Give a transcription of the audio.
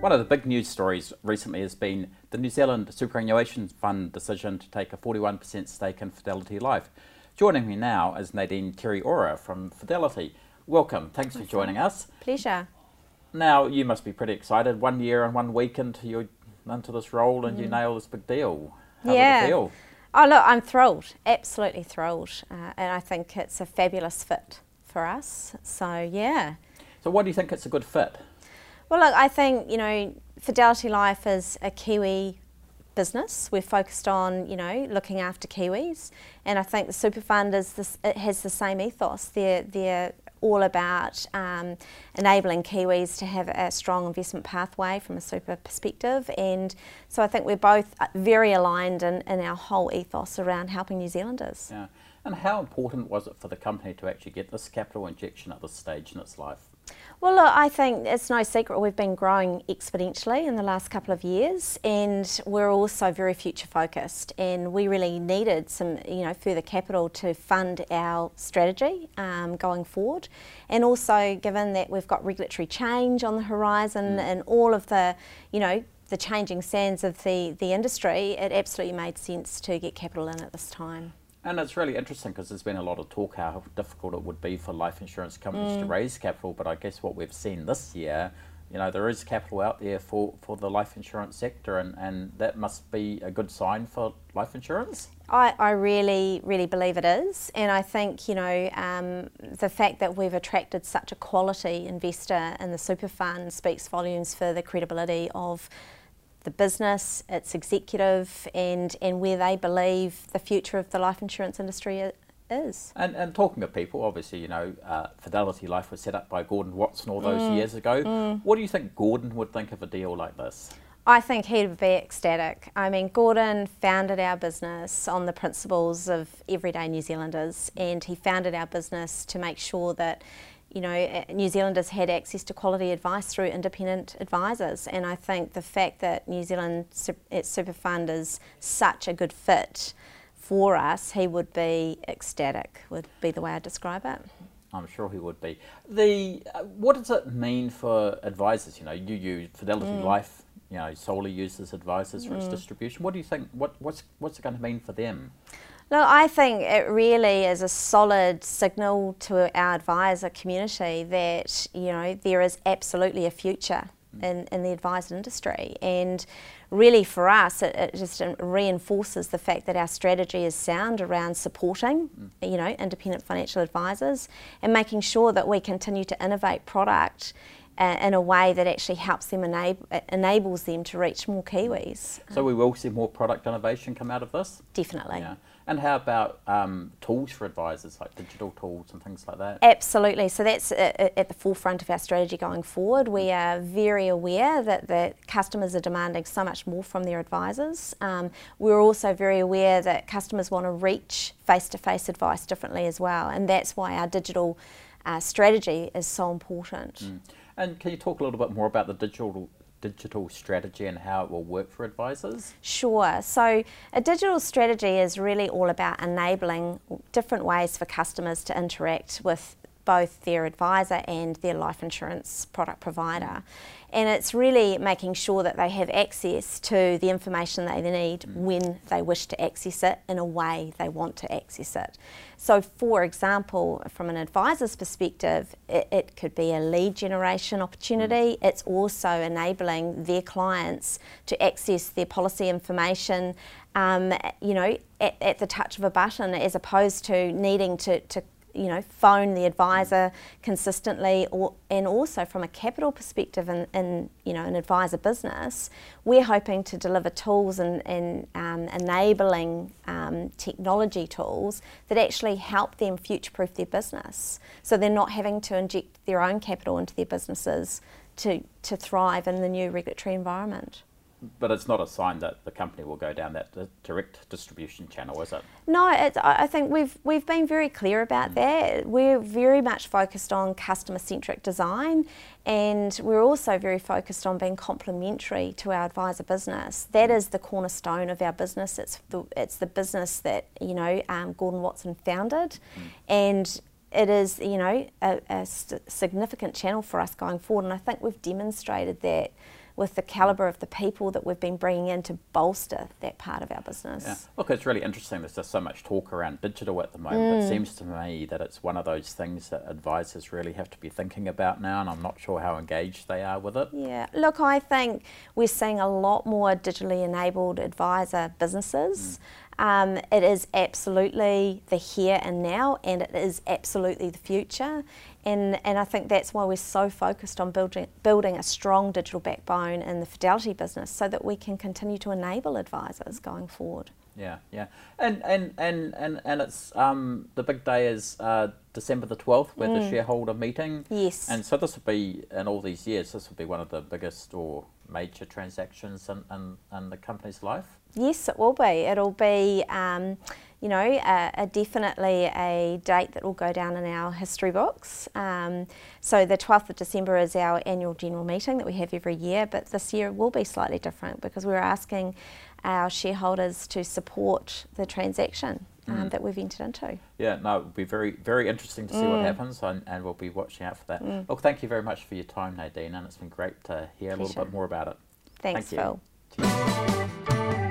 One of the big news stories recently has been the New Zealand Superannuation Fund decision to take a 41% stake in Fidelity Life. Joining me now is Nadine Tereora from Fidelity. Welcome, thanks for joining us. Pleasure. Now, you must be pretty excited. One year and one week into, your, into this role and mm. you nail this big deal. How yeah. did it feel? Oh, look, I'm thrilled, absolutely thrilled. Uh, and I think it's a fabulous fit for us. So, yeah. So, why do you think it's a good fit? Well, look, I think, you know, Fidelity Life is a Kiwi business. We're focused on, you know, looking after Kiwis. And I think the super fund is this, it has the same ethos. They're, they're all about um, enabling Kiwis to have a strong investment pathway from a super perspective. And so I think we're both very aligned in, in our whole ethos around helping New Zealanders. Yeah. And how important was it for the company to actually get this capital injection at this stage in its life? Well, look, I think it's no secret we've been growing exponentially in the last couple of years, and we're also very future focused. And we really needed some, you know, further capital to fund our strategy um, going forward. And also, given that we've got regulatory change on the horizon mm. and all of the, you know, the changing sands of the, the industry, it absolutely made sense to get capital in at this time. And it's really interesting because there's been a lot of talk how difficult it would be for life insurance companies mm. to raise capital, but I guess what we've seen this year, you know, there is capital out there for, for the life insurance sector, and, and that must be a good sign for life insurance. I, I really, really believe it is. And I think, you know, um, the fact that we've attracted such a quality investor in the super fund speaks volumes for the credibility of the business, its executive, and, and where they believe the future of the life insurance industry is. And, and talking of people, obviously, you know, uh, Fidelity Life was set up by Gordon Watson all those mm, years ago. Mm. What do you think Gordon would think of a deal like this? I think he'd be ecstatic. I mean, Gordon founded our business on the principles of everyday New Zealanders, and he founded our business to make sure that you know, New Zealanders had access to quality advice through independent advisors. And I think the fact that New Zealand eh, Super Fund is such a good fit for us, he would be ecstatic, would be the way I describe it. I'm sure he would be. The uh, what does it mean for advisors? You know, you use Fidelity mm. Life. You know, solely uses advisors for mm. its distribution. What do you think? What what's what's it going to mean for them? No, I think it really is a solid signal to our advisor community that you know there is absolutely a future mm. in, in the advisor industry and really for us it, it, just um, reinforces the fact that our strategy is sound around supporting mm. you know independent financial advisors and making sure that we continue to innovate product uh, in a way that actually helps them enable uh, enables them to reach more Kiwis. So we um, will see more product innovation come out of this? Definitely. Yeah. And how about um, tools for advisors, like digital tools and things like that? Absolutely. So that's uh, uh, at the forefront of our strategy going forward. We are very aware that the customers are demanding so much more from their advisors. Um, we're also very aware that customers want to reach face-to-face -face advice differently as well, and that's why our digital uh, strategy is so important. Mm. And can you talk a little bit more about the digital digital strategy and how it will work for advisors? Sure. So, a digital strategy is really all about enabling different ways for customers to interact with both their advisor and their life insurance product provider. And it's really making sure that they have access to the information they need mm. when they wish to access it in a way they want to access it. So, for example, from an advisor's perspective, it, it could be a lead generation opportunity. Mm. It's also enabling their clients to access their policy information, um, you know, at, at the touch of a button, as opposed to needing to, to you know, phone the advisor consistently, or, and also from a capital perspective in, in you know, an advisor business, we're hoping to deliver tools and, and um, enabling um, technology tools that actually help them future-proof their business. So they're not having to inject their own capital into their businesses to, to thrive in the new regulatory environment. But it's not a sign that the company will go down that direct distribution channel, is it? No, I think we've we've been very clear about mm. that. We're very much focused on customer-centric design, and we're also very focused on being complementary to our advisor business. That is the cornerstone of our business. It's the it's the business that you know um, Gordon Watson founded, mm. and it is you know a, a significant channel for us going forward. And I think we've demonstrated that with the calibre of the people that we've been bringing in to bolster that part of our business. Yeah. Look, it's really interesting. There's just so much talk around digital at the moment. Mm. It seems to me that it's one of those things that advisors really have to be thinking about now, and I'm not sure how engaged they are with it. Yeah, look, I think we're seeing a lot more digitally enabled advisor businesses. Mm. Um, it is absolutely the here and now, and it is absolutely the future. And, and I think that's why we're so focused on building, building a strong digital backbone in the Fidelity business so that we can continue to enable advisors going forward. Yeah, yeah, and and and and, and it's um, the big day is uh, December the twelfth, with mm. the shareholder meeting. Yes, and so this will be in all these years. This will be one of the biggest or major transactions in, in, in the company's life. Yes, it will be. It'll be, um, you know, a, a definitely a date that will go down in our history books. Um, so the 12th of December is our annual general meeting that we have every year, but this year will be slightly different because we're asking our shareholders to support the transaction. Um, mm. that we've entered into. Yeah, no, it'll be very, very interesting to see mm. what happens, and, and, we'll be watching out for that. Mm. Look, thank you very much for your time, Nadine, and it's been great to hear Pleasure. a little bit more about it. Thanks, thank Phil.